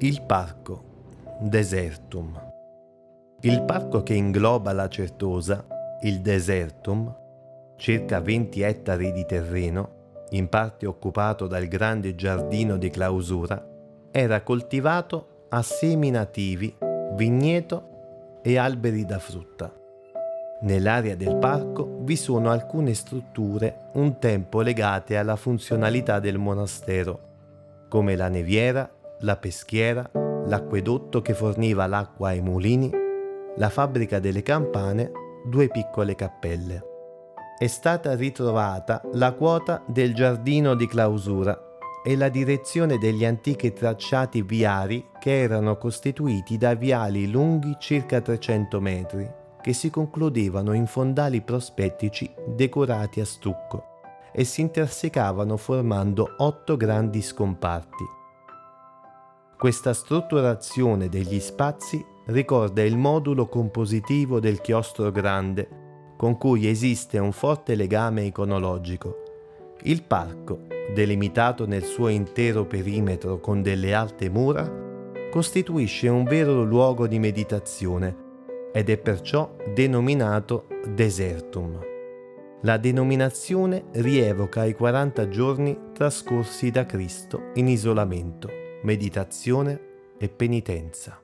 Il parco Desertum. Il parco che ingloba la Certosa, il Desertum, circa 20 ettari di terreno, in parte occupato dal grande giardino di clausura, era coltivato a semi nativi, vigneto e alberi da frutta. Nell'area del parco vi sono alcune strutture un tempo legate alla funzionalità del monastero, come la neviera, la peschiera, l'acquedotto che forniva l'acqua ai mulini, la fabbrica delle campane, due piccole cappelle. È stata ritrovata la quota del giardino di clausura e la direzione degli antichi tracciati viari che erano costituiti da viali lunghi circa 300 metri, che si concludevano in fondali prospettici decorati a stucco e si intersecavano formando otto grandi scomparti questa strutturazione degli spazi ricorda il modulo compositivo del chiostro grande, con cui esiste un forte legame iconologico. Il parco, delimitato nel suo intero perimetro con delle alte mura, costituisce un vero luogo di meditazione ed è perciò denominato desertum. La denominazione rievoca i 40 giorni trascorsi da Cristo in isolamento meditazione e penitenza.